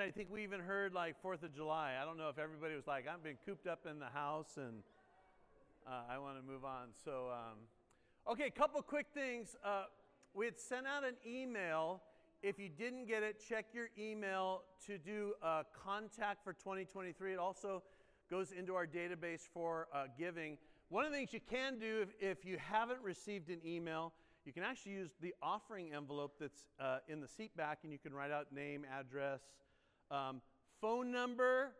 I think we even heard like Fourth of July. I don't know if everybody was like, I've been cooped up in the house and uh, I want to move on. So, um, okay, a couple quick things. Uh, we had sent out an email. If you didn't get it, check your email to do a contact for 2023. It also goes into our database for uh, giving. One of the things you can do if, if you haven't received an email, you can actually use the offering envelope that's uh, in the seat back and you can write out name, address, um, phone number,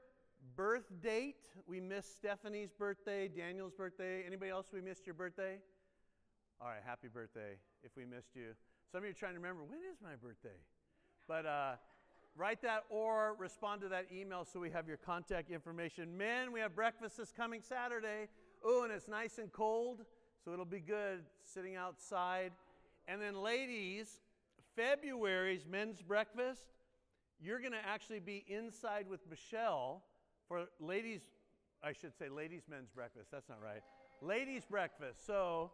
birth date. We missed Stephanie's birthday, Daniel's birthday. Anybody else we missed your birthday? All right, happy birthday if we missed you. Some of you are trying to remember, when is my birthday? But uh, write that or respond to that email so we have your contact information. Men, we have breakfast this coming Saturday. Oh, and it's nice and cold. So it'll be good sitting outside. And then, ladies, February's men's breakfast, you're going to actually be inside with Michelle for ladies, I should say ladies' men's breakfast. That's not right. Ladies' breakfast. So,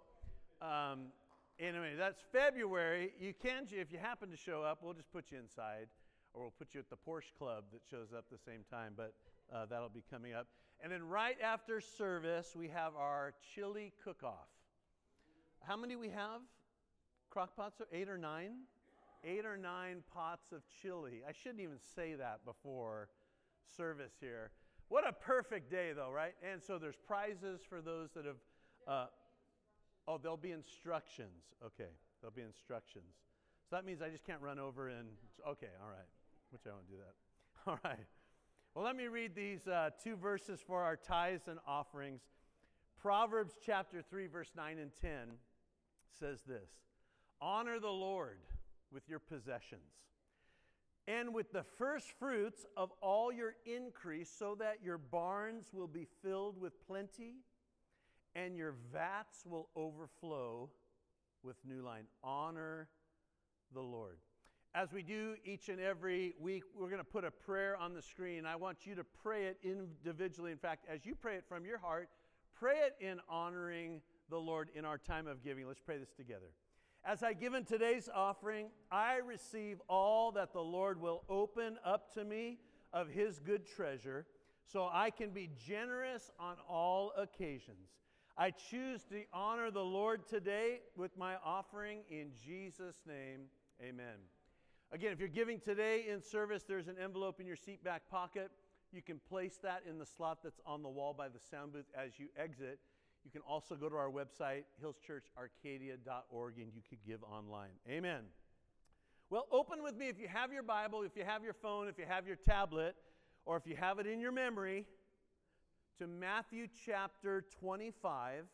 um, anyway, that's February. You can, if you happen to show up, we'll just put you inside, or we'll put you at the Porsche Club that shows up the same time. But uh, that'll be coming up. And then right after service, we have our chili cook off. How many we have? Crock pots? Eight or nine? Eight or nine pots of chili. I shouldn't even say that before service here. What a perfect day, though, right? And so there's prizes for those that have. Uh, oh, there'll be instructions. Okay, there'll be instructions. So that means I just can't run over and. Okay, all right. Which I won't do that. All right. Well, let me read these uh, two verses for our tithes and offerings. Proverbs chapter 3, verse 9 and 10 says this Honor the Lord with your possessions and with the first fruits of all your increase, so that your barns will be filled with plenty and your vats will overflow with new line. Honor the Lord. As we do each and every week, we're going to put a prayer on the screen. I want you to pray it individually. In fact, as you pray it from your heart, pray it in honoring the Lord in our time of giving. Let's pray this together. As I give in today's offering, I receive all that the Lord will open up to me of His good treasure so I can be generous on all occasions. I choose to honor the Lord today with my offering in Jesus' name. Amen. Again, if you're giving today in service, there's an envelope in your seat back pocket. You can place that in the slot that's on the wall by the sound booth as you exit. You can also go to our website, hillschurcharcadia.org, and you could give online. Amen. Well, open with me if you have your Bible, if you have your phone, if you have your tablet, or if you have it in your memory, to Matthew chapter 25.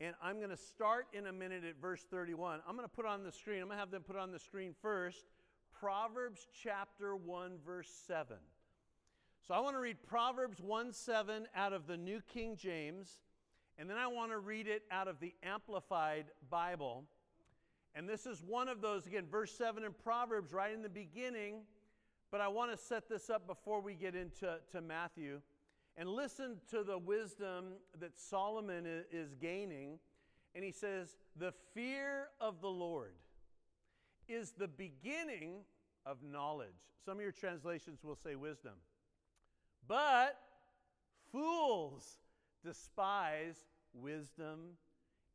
And I'm going to start in a minute at verse 31. I'm going to put on the screen, I'm going to have them put on the screen first Proverbs chapter 1, verse 7. So I want to read Proverbs 1 7 out of the New King James, and then I want to read it out of the Amplified Bible. And this is one of those, again, verse 7 in Proverbs, right in the beginning. But I want to set this up before we get into to Matthew. And listen to the wisdom that Solomon is gaining. And he says, The fear of the Lord is the beginning of knowledge. Some of your translations will say wisdom. But fools despise wisdom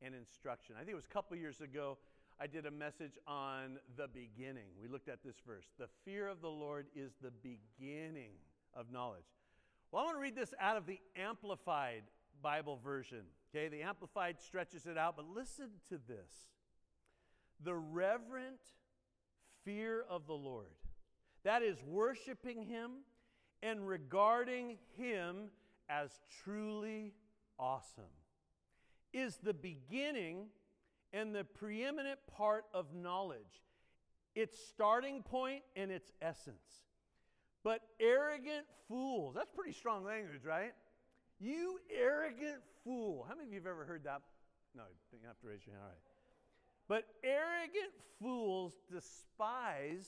and instruction. I think it was a couple years ago, I did a message on the beginning. We looked at this verse. The fear of the Lord is the beginning of knowledge. Well, I want to read this out of the Amplified Bible version. Okay, the Amplified stretches it out, but listen to this. The reverent fear of the Lord. That is worshiping Him and regarding Him as truly awesome, is the beginning and the preeminent part of knowledge, its starting point and its essence. But arrogant fools, that's pretty strong language, right? You arrogant fool. How many of you have ever heard that? No, you have to raise your hand. All right. But arrogant fools despise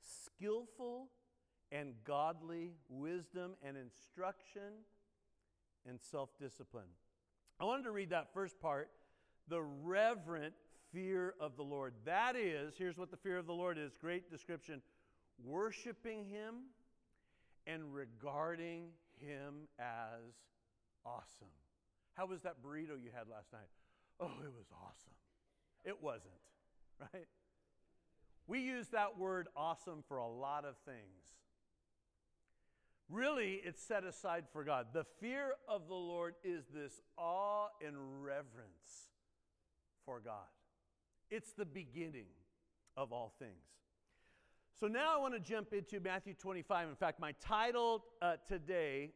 skillful and godly wisdom and instruction and self discipline. I wanted to read that first part the reverent fear of the Lord. That is, here's what the fear of the Lord is great description worshiping Him and regarding him as awesome. How was that burrito you had last night? Oh, it was awesome. It wasn't, right? We use that word awesome for a lot of things. Really, it's set aside for God. The fear of the Lord is this awe and reverence for God. It's the beginning of all things. So now I want to jump into Matthew 25. In fact, my title uh, today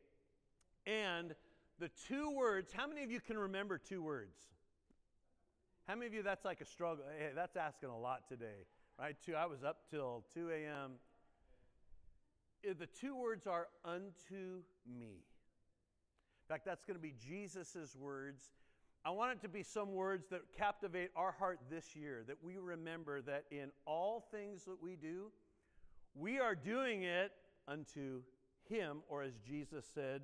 and the two words, how many of you can remember two words? How many of you that's like a struggle? Hey, that's asking a lot today, right? Two, I was up till 2 a.m. The two words are unto me. In fact, that's going to be Jesus' words. I want it to be some words that captivate our heart this year, that we remember that in all things that we do, we are doing it unto Him, or as Jesus said,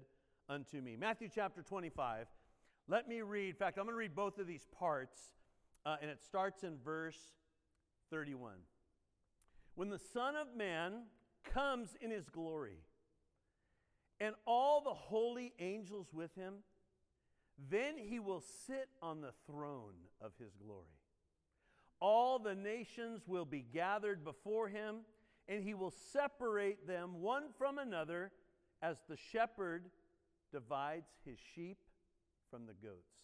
unto me. Matthew chapter 25. Let me read. In fact, I'm going to read both of these parts, uh, and it starts in verse 31. When the Son of Man comes in his glory, and all the holy angels with him, then he will sit on the throne of his glory. All the nations will be gathered before him, and he will separate them one from another as the shepherd divides his sheep from the goats.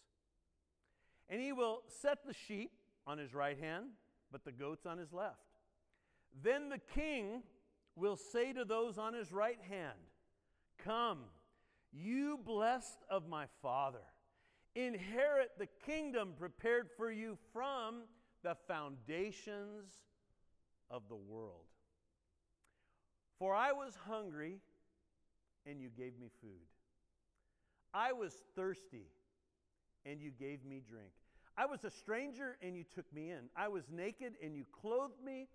And he will set the sheep on his right hand, but the goats on his left. Then the king will say to those on his right hand, Come, you blessed of my Father, inherit the kingdom prepared for you from the foundations of the world. For I was hungry, and you gave me food. I was thirsty, and you gave me drink. I was a stranger, and you took me in. I was naked, and you clothed me.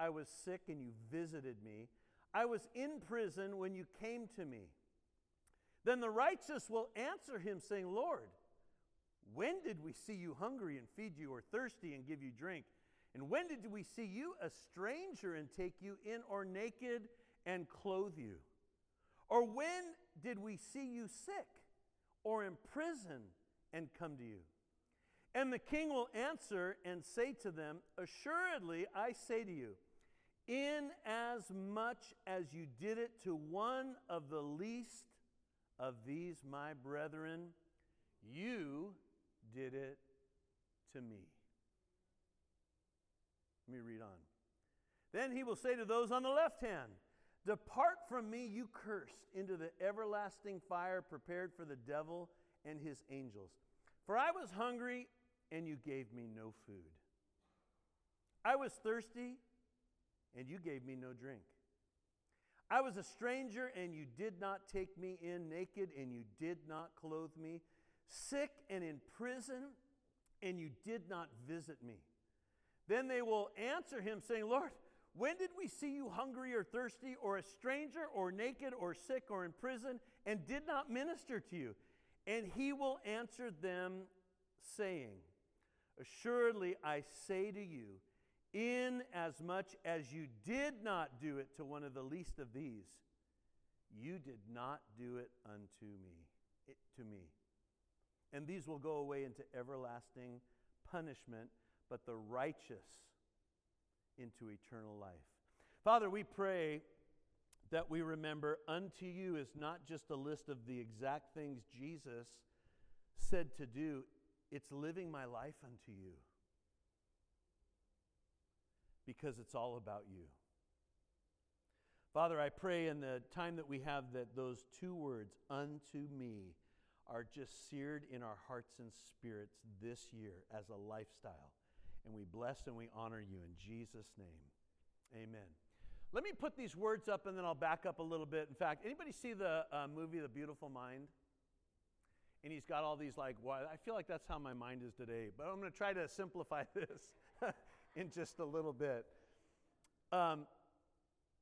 I was sick, and you visited me. I was in prison when you came to me. Then the righteous will answer him, saying, Lord, when did we see you hungry and feed you, or thirsty and give you drink? And when did we see you a stranger and take you in, or naked and clothe you? Or when did we see you sick? or in prison and come to you? And the king will answer and say to them, Assuredly, I say to you, in as much as you did it to one of the least of these my brethren, you did it to me. Let me read on. Then he will say to those on the left hand, Depart from me, you cursed, into the everlasting fire prepared for the devil and his angels. For I was hungry, and you gave me no food. I was thirsty, and you gave me no drink. I was a stranger, and you did not take me in, naked, and you did not clothe me, sick and in prison, and you did not visit me. Then they will answer him, saying, Lord, when did we see you hungry or thirsty, or a stranger, or naked, or sick, or in prison, and did not minister to you? And he will answer them, saying, Assuredly I say to you, in as much as you did not do it to one of the least of these, you did not do it unto me, it, to me. And these will go away into everlasting punishment, but the righteous into eternal life. Father, we pray that we remember unto you is not just a list of the exact things Jesus said to do, it's living my life unto you. Because it's all about you. Father, I pray in the time that we have that those two words, unto me, are just seared in our hearts and spirits this year as a lifestyle. And we bless and we honor you in Jesus' name. Amen. Let me put these words up and then I'll back up a little bit. In fact, anybody see the uh, movie The Beautiful Mind? And he's got all these like, I feel like that's how my mind is today. But I'm going to try to simplify this in just a little bit. Um,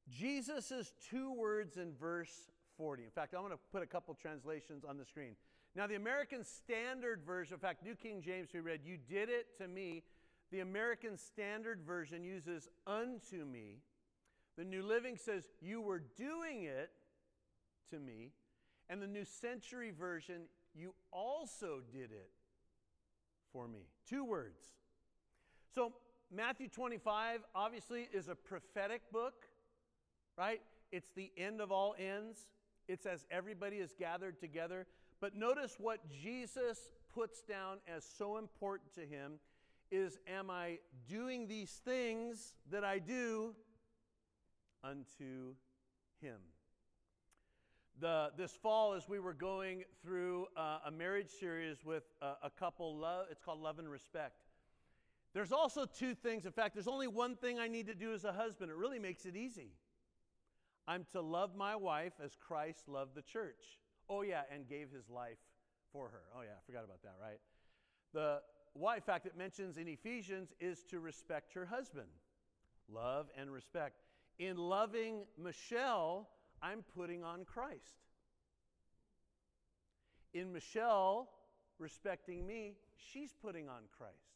Jesus' two words in verse 40. In fact, I'm going to put a couple translations on the screen. Now, the American Standard Version, in fact, New King James, we read, You did it to me, the American Standard Version uses unto me. The New Living says, You were doing it to me. And the New Century Version, you also did it for me. Two words. So, Matthew 25 obviously is a prophetic book, right? It's the end of all ends. It's as everybody is gathered together. But notice what Jesus puts down as so important to him is am I doing these things that I do unto him? The, this fall, as we were going through uh, a marriage series with a, a couple, love, it's called Love and Respect. There's also two things. In fact, there's only one thing I need to do as a husband. It really makes it easy. I'm to love my wife as Christ loved the church. Oh, yeah, and gave his life for her. Oh, yeah, I forgot about that, right? The wife, fact, it mentions in Ephesians is to respect her husband. Love and respect. In loving Michelle, I'm putting on Christ. In Michelle respecting me, she's putting on Christ.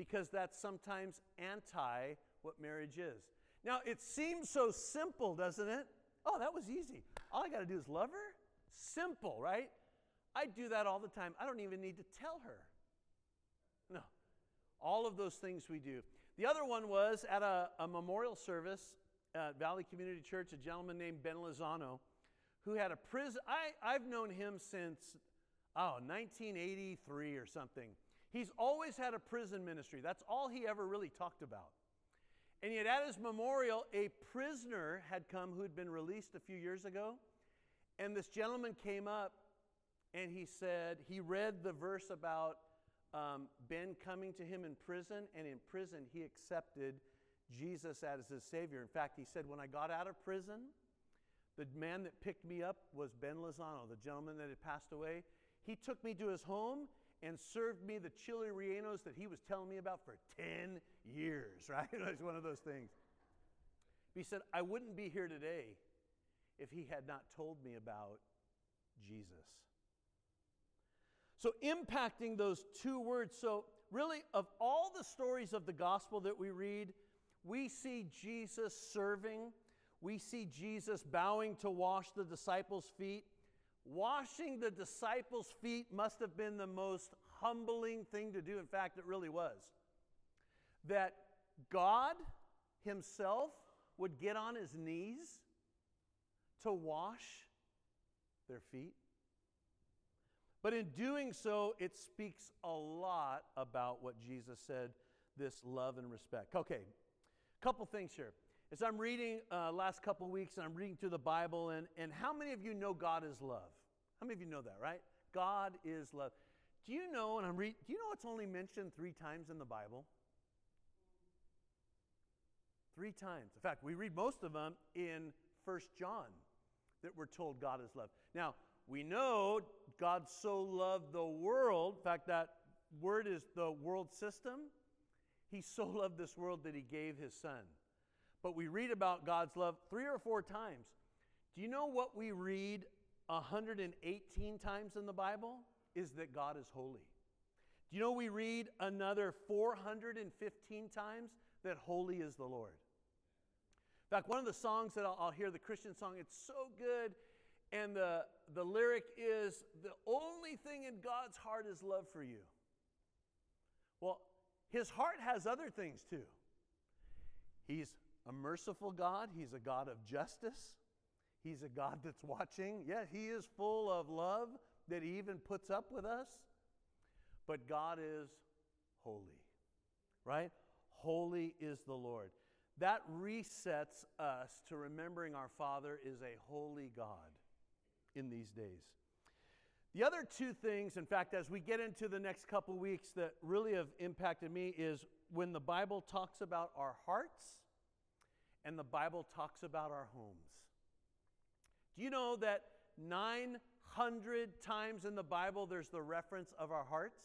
Because that's sometimes anti what marriage is. Now, it seems so simple, doesn't it? Oh, that was easy. All I got to do is love her? Simple, right? I do that all the time. I don't even need to tell her. No. All of those things we do. The other one was at a, a memorial service at Valley Community Church, a gentleman named Ben Lozano, who had a prison. I, I've known him since, oh, 1983 or something. He's always had a prison ministry. That's all he ever really talked about. And yet, at his memorial, a prisoner had come who had been released a few years ago. And this gentleman came up and he said, he read the verse about um, Ben coming to him in prison, and in prison, he accepted Jesus as his Savior. In fact, he said, When I got out of prison, the man that picked me up was Ben Lozano, the gentleman that had passed away. He took me to his home and served me the chili rellenos that he was telling me about for 10 years, right? it's one of those things. He said, I wouldn't be here today if he had not told me about Jesus. So, impacting those two words. So, really, of all the stories of the gospel that we read, we see Jesus serving, we see Jesus bowing to wash the disciples' feet. Washing the disciples' feet must have been the most humbling thing to do. In fact, it really was. That God Himself would get on His knees to wash their feet. But in doing so, it speaks a lot about what Jesus said this love and respect. Okay, couple things here. As I'm reading uh, last couple weeks and I'm reading through the Bible, and, and how many of you know God is love? How many of you know that, right? God is love. Do you know, and I'm reading, do you know it's only mentioned three times in the Bible? Three times. In fact, we read most of them in First John that we're told God is love. Now, we know God so loved the world. In fact, that word is the world system. He so loved this world that he gave his son. But we read about God's love three or four times. Do you know what we read 118 times in the Bible? Is that God is holy. Do you know we read another 415 times that holy is the Lord? In fact, one of the songs that I'll, I'll hear, the Christian song, it's so good. And the, the lyric is the only thing in God's heart is love for you. Well, his heart has other things too. He's a merciful God, He's a God of justice, He's a God that's watching. Yeah, He is full of love that He even puts up with us. But God is holy, right? Holy is the Lord. That resets us to remembering our Father is a holy God in these days. The other two things, in fact, as we get into the next couple weeks that really have impacted me is when the Bible talks about our hearts and the Bible talks about our homes. Do you know that 900 times in the Bible there's the reference of our hearts?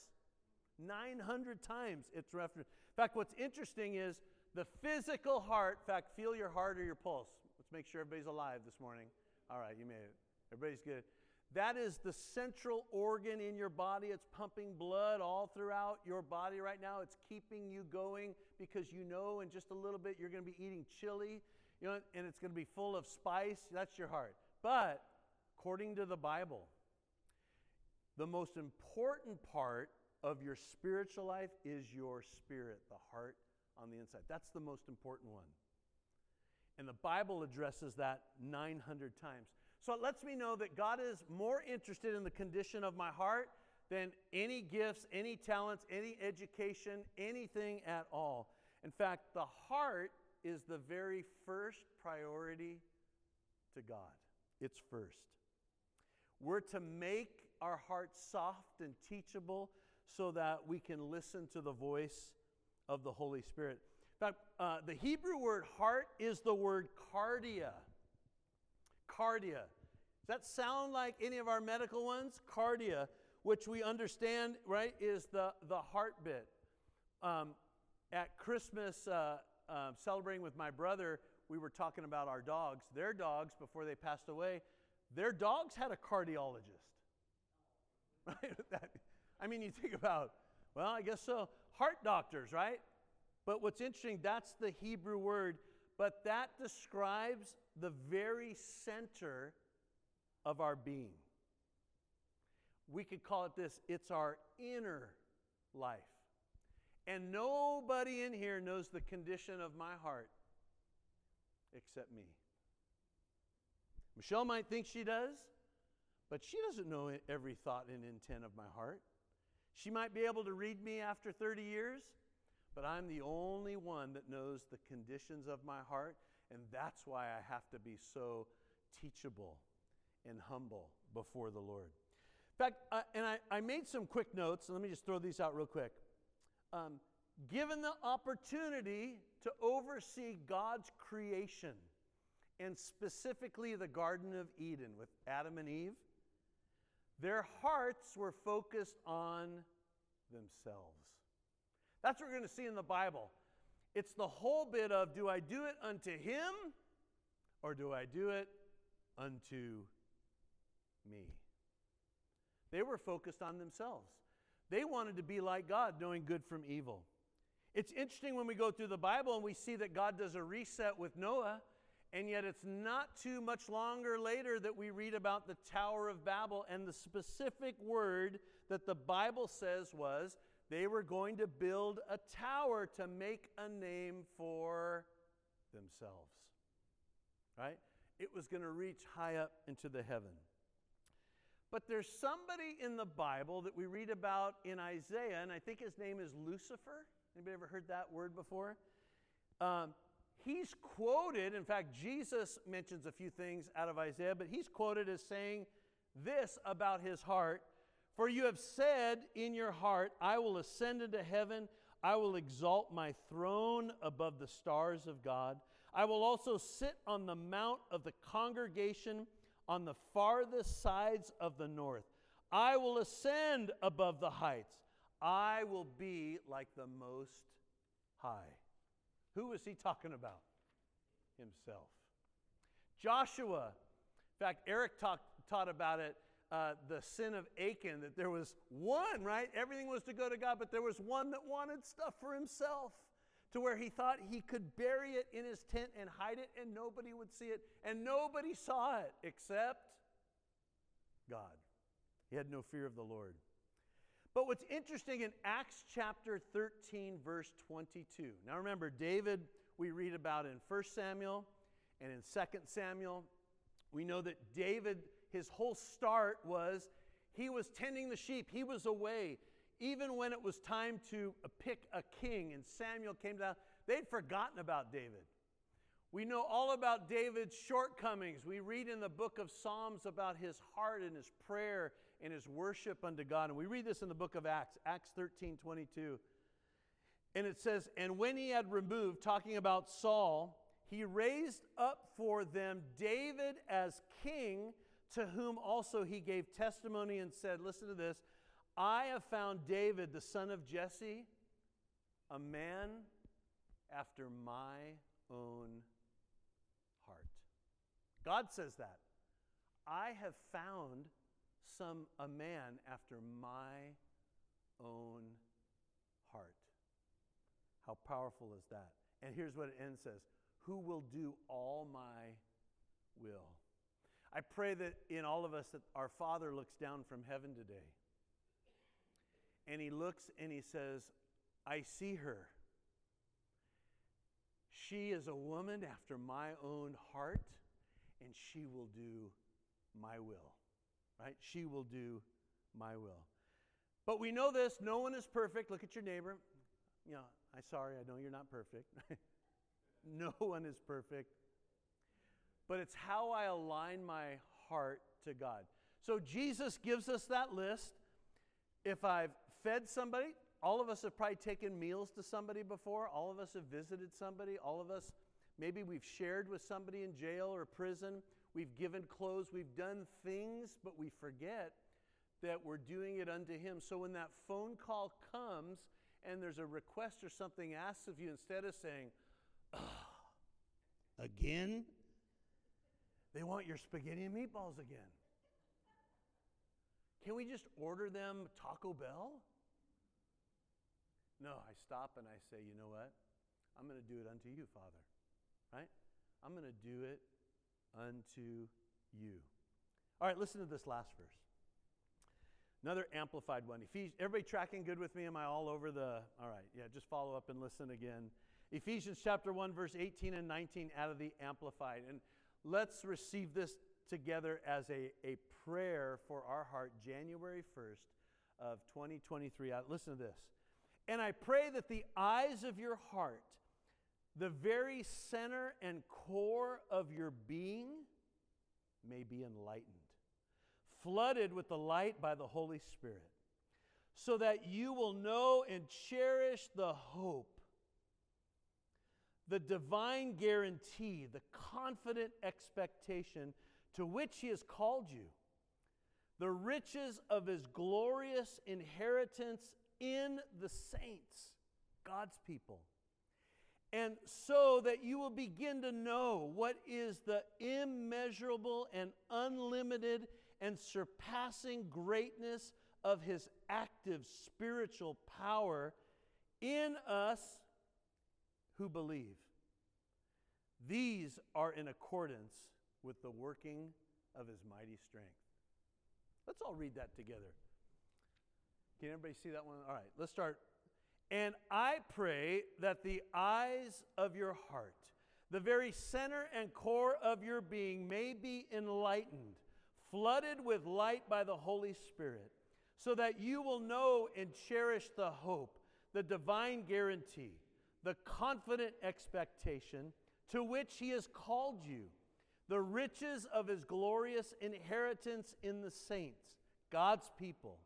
900 times it's referenced. In fact, what's interesting is the physical heart, in fact, feel your heart or your pulse. Let's make sure everybody's alive this morning. All right, you made it. Everybody's good. That is the central organ in your body. It's pumping blood all throughout your body right now. It's keeping you going because you know in just a little bit you're going to be eating chili, you know, and it's going to be full of spice. That's your heart. But according to the Bible, the most important part of your spiritual life is your spirit, the heart on the inside. That's the most important one. And the Bible addresses that 900 times. So it lets me know that God is more interested in the condition of my heart than any gifts, any talents, any education, anything at all. In fact, the heart is the very first priority to God. It's first. We're to make our hearts soft and teachable so that we can listen to the voice of the Holy Spirit. In fact, uh, the Hebrew word heart is the word cardia. Cardia. Does that sound like any of our medical ones? Cardia, which we understand, right, is the, the heart bit. Um, at Christmas, uh, uh, celebrating with my brother, we were talking about our dogs. Their dogs, before they passed away, their dogs had a cardiologist. Right? I mean, you think about, well, I guess so. Heart doctors, right? But what's interesting, that's the Hebrew word, but that describes the very center of our being. We could call it this it's our inner life. And nobody in here knows the condition of my heart except me. Michelle might think she does, but she doesn't know every thought and intent of my heart. She might be able to read me after 30 years, but I'm the only one that knows the conditions of my heart, and that's why I have to be so teachable and humble before the Lord. In fact, uh, and I, I made some quick notes, and let me just throw these out real quick. Um, given the opportunity to oversee God's creation, and specifically the Garden of Eden with Adam and Eve, their hearts were focused on themselves. That's what we're going to see in the Bible. It's the whole bit of do I do it unto him or do I do it unto me? They were focused on themselves. They wanted to be like God, knowing good from evil. It's interesting when we go through the Bible and we see that God does a reset with Noah and yet, it's not too much longer later that we read about the Tower of Babel, and the specific word that the Bible says was they were going to build a tower to make a name for themselves. Right? It was going to reach high up into the heaven. But there's somebody in the Bible that we read about in Isaiah, and I think his name is Lucifer. Anybody ever heard that word before? Um, he's quoted, in fact, Jesus mentions a few things out of Isaiah, but he's quoted as saying this about his heart For you have said in your heart, I will ascend into heaven, I will exalt my throne above the stars of God. I will also sit on the mount of the congregation on the farthest sides of the north. I will ascend above the heights. I will be like the Most High. Who is he talking about? Himself. Joshua, in fact, Eric talk, taught about it, uh, the sin of Achan, that there was one, right? Everything was to go to God, but there was one that wanted stuff for himself to where he thought he could bury it in his tent and hide it and nobody would see it. And nobody saw it except God. He had no fear of the Lord. But what's interesting in Acts chapter 13, verse 22. Now remember, David, we read about in 1 Samuel and in 2 Samuel. We know that David, his whole start was he was tending the sheep, he was away. Even when it was time to uh, pick a king and Samuel came down, they'd forgotten about David. We know all about David's shortcomings. We read in the book of Psalms about his heart and his prayer and his worship unto God. And we read this in the book of Acts, Acts 13 22. And it says, And when he had removed, talking about Saul, he raised up for them David as king, to whom also he gave testimony and said, Listen to this, I have found David, the son of Jesse, a man after my own heart. God says that. I have found some a man after my own heart. How powerful is that? And here's what it ends says, who will do all my will. I pray that in all of us that our Father looks down from heaven today. And he looks and he says, I see her. She is a woman after my own heart, and she will do my will. Right? She will do my will. But we know this no one is perfect. Look at your neighbor. You know, I'm sorry, I know you're not perfect. no one is perfect. But it's how I align my heart to God. So Jesus gives us that list. If I've fed somebody, all of us have probably taken meals to somebody before. All of us have visited somebody. All of us, maybe we've shared with somebody in jail or prison. We've given clothes. We've done things, but we forget that we're doing it unto Him. So when that phone call comes and there's a request or something asked of you, instead of saying, again? They want your spaghetti and meatballs again. Can we just order them Taco Bell? No, I stop and I say, you know what? I'm going to do it unto you, Father. Right? I'm going to do it unto you. All right, listen to this last verse. Another amplified one. Ephes- Everybody tracking good with me? Am I all over the? All right, yeah, just follow up and listen again. Ephesians chapter 1, verse 18 and 19 out of the Amplified. And let's receive this together as a, a prayer for our heart, January 1st of 2023. Uh, listen to this. And I pray that the eyes of your heart, the very center and core of your being, may be enlightened flooded with the light by the Holy Spirit, so that you will know and cherish the hope, the divine guarantee, the confident expectation to which He has called you, the riches of His glorious inheritance in the saints, God's people. And so that you will begin to know what is the immeasurable and unlimited and surpassing greatness of his active spiritual power in us who believe. These are in accordance with the working of his mighty strength. Let's all read that together. Can everybody see that one? All right, let's start. And I pray that the eyes of your heart, the very center and core of your being, may be enlightened flooded with light by the Holy Spirit, so that you will know and cherish the hope, the divine guarantee, the confident expectation to which He has called you, the riches of His glorious inheritance in the saints, God's people.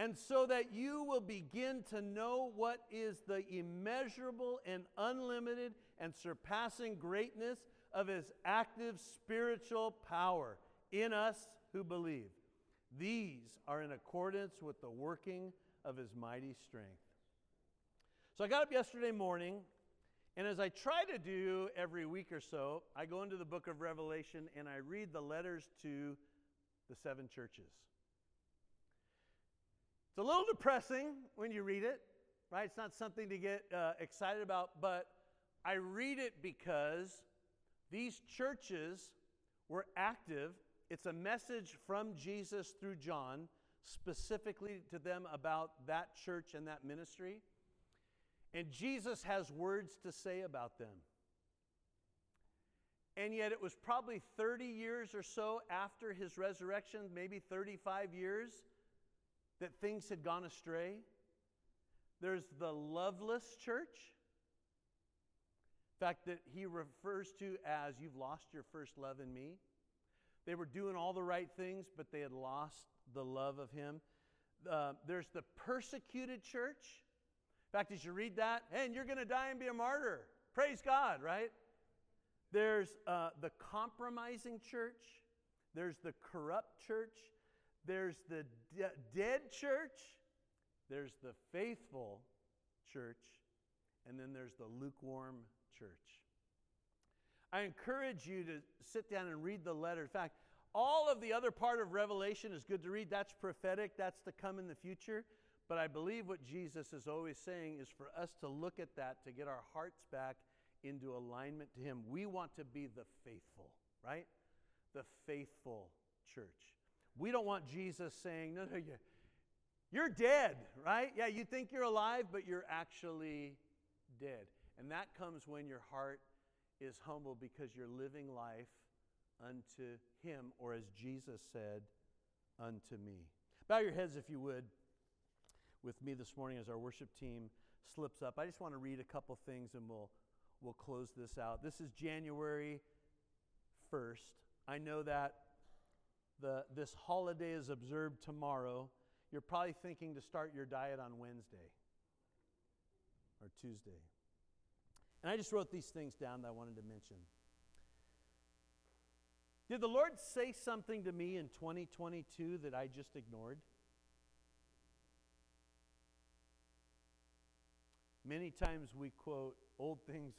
And so that you will begin to know what is the immeasurable and unlimited and surpassing greatness of His active spiritual power in us who believe. These are in accordance with the working of his mighty strength. So I got up yesterday morning, and as I try to do every week or so, I go into the book of Revelation and I read the letters to the seven churches. It's a little depressing when you read it, right? It's not something to get uh, excited about, but I read it because these churches were active it's a message from Jesus through John, specifically to them about that church and that ministry. And Jesus has words to say about them. And yet, it was probably 30 years or so after his resurrection, maybe 35 years, that things had gone astray. There's the loveless church. In fact, that he refers to as, You've lost your first love in me. They were doing all the right things, but they had lost the love of Him. Uh, there's the persecuted church. In fact, as you read that, hey, and you're going to die and be a martyr. Praise God, right? There's uh, the compromising church. There's the corrupt church. There's the de- dead church. There's the faithful church. And then there's the lukewarm church. I encourage you to sit down and read the letter. In fact, all of the other part of Revelation is good to read. That's prophetic, that's to come in the future. But I believe what Jesus is always saying is for us to look at that to get our hearts back into alignment to Him. We want to be the faithful, right? the faithful church. We don't want Jesus saying, no, no, you, you're dead, right? Yeah, you think you're alive, but you're actually dead. And that comes when your heart is humble because you're living life unto Him, or as Jesus said, unto me. Bow your heads, if you would, with me this morning as our worship team slips up. I just want to read a couple things and we'll, we'll close this out. This is January 1st. I know that the, this holiday is observed tomorrow. You're probably thinking to start your diet on Wednesday or Tuesday. And I just wrote these things down that I wanted to mention. Did the Lord say something to me in 2022 that I just ignored? Many times we quote, Old things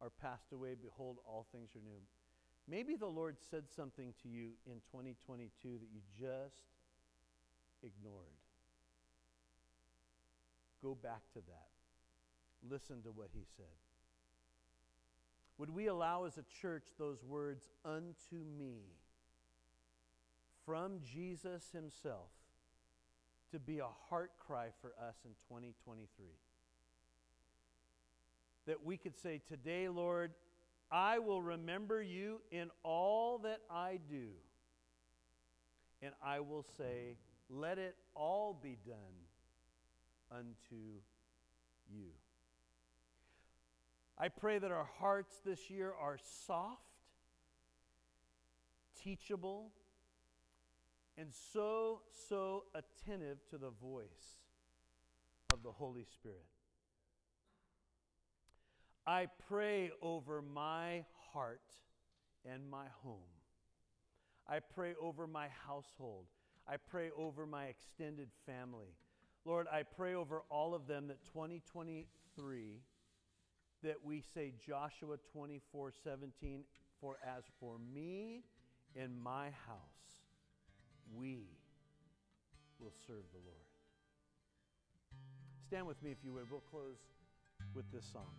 are passed away, behold, all things are new. Maybe the Lord said something to you in 2022 that you just ignored. Go back to that. Listen to what he said. Would we allow as a church those words, unto me, from Jesus himself, to be a heart cry for us in 2023? That we could say, Today, Lord, I will remember you in all that I do. And I will say, Let it all be done unto you. I pray that our hearts this year are soft, teachable, and so, so attentive to the voice of the Holy Spirit. I pray over my heart and my home. I pray over my household. I pray over my extended family. Lord, I pray over all of them that 2023 that we say Joshua 24 17, for as for me and my house, we will serve the Lord. Stand with me if you would. We'll close with this song.